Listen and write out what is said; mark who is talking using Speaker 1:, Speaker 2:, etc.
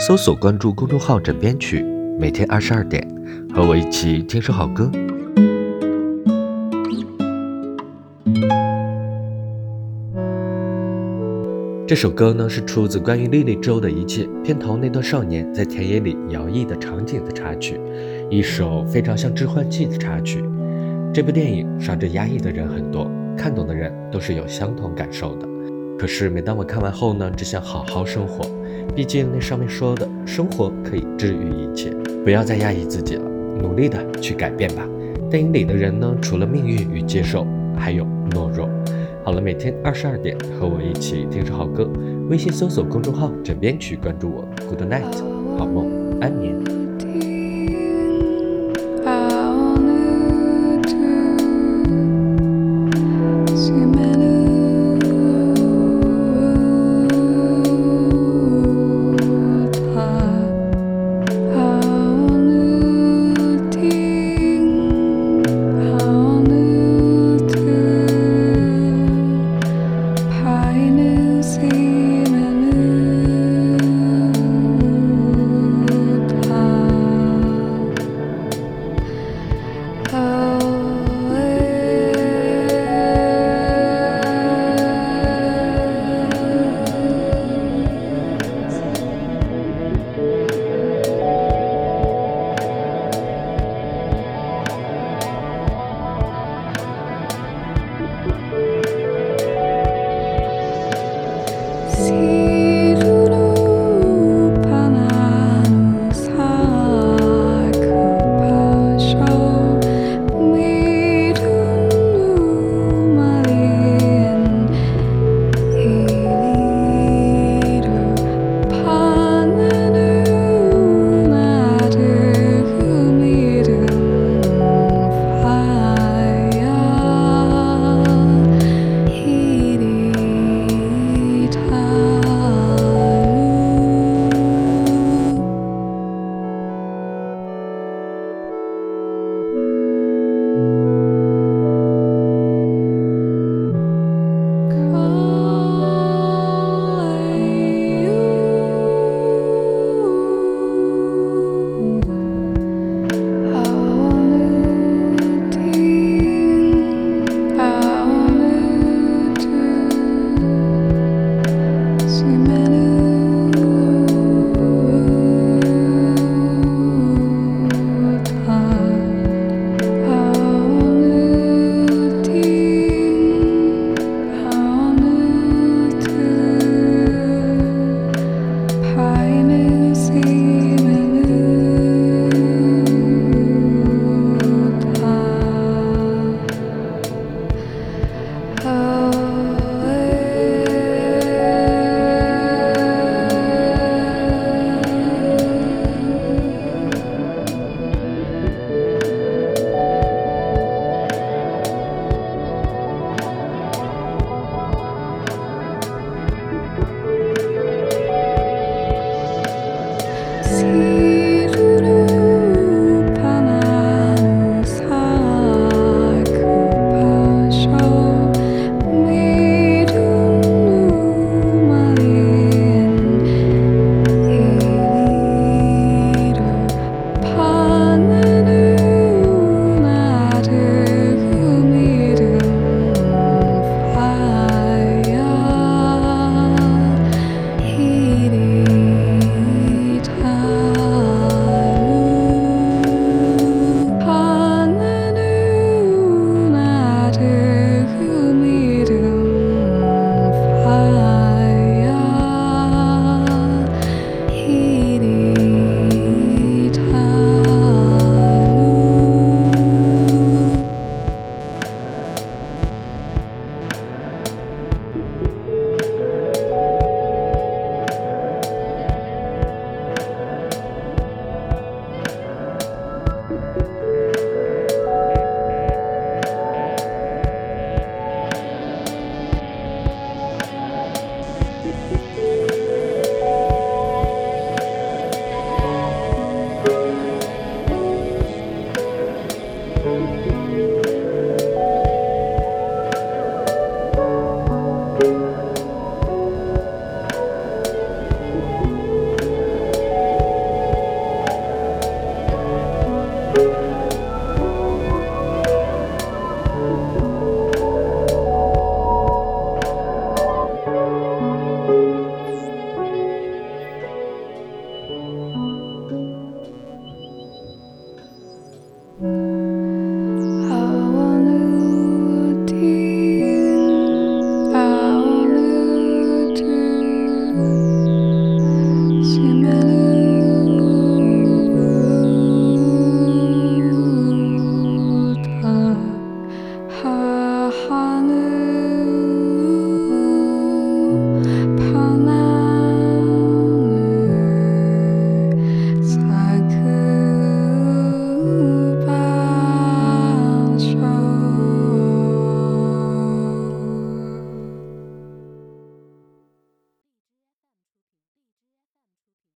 Speaker 1: 搜索关注公众号“枕边曲”，每天二十二点，和我一起听首好歌。这首歌呢是出自关于莉莉周的一切片头那段少年在田野里摇曳的场景的插曲，一首非常像致幻剂的插曲。这部电影伤着压抑的人很多，看懂的人都是有相同感受的。可是每当我看完后呢，只想好好生活。毕竟那上面说的生活可以治愈一切，不要再压抑自己了，努力的去改变吧。电影里的人呢，除了命运与接受，还有懦弱。好了，每天二十二点和我一起听首好歌，微信搜索公众号“枕边曲”，关注我。Good night，好梦，安眠。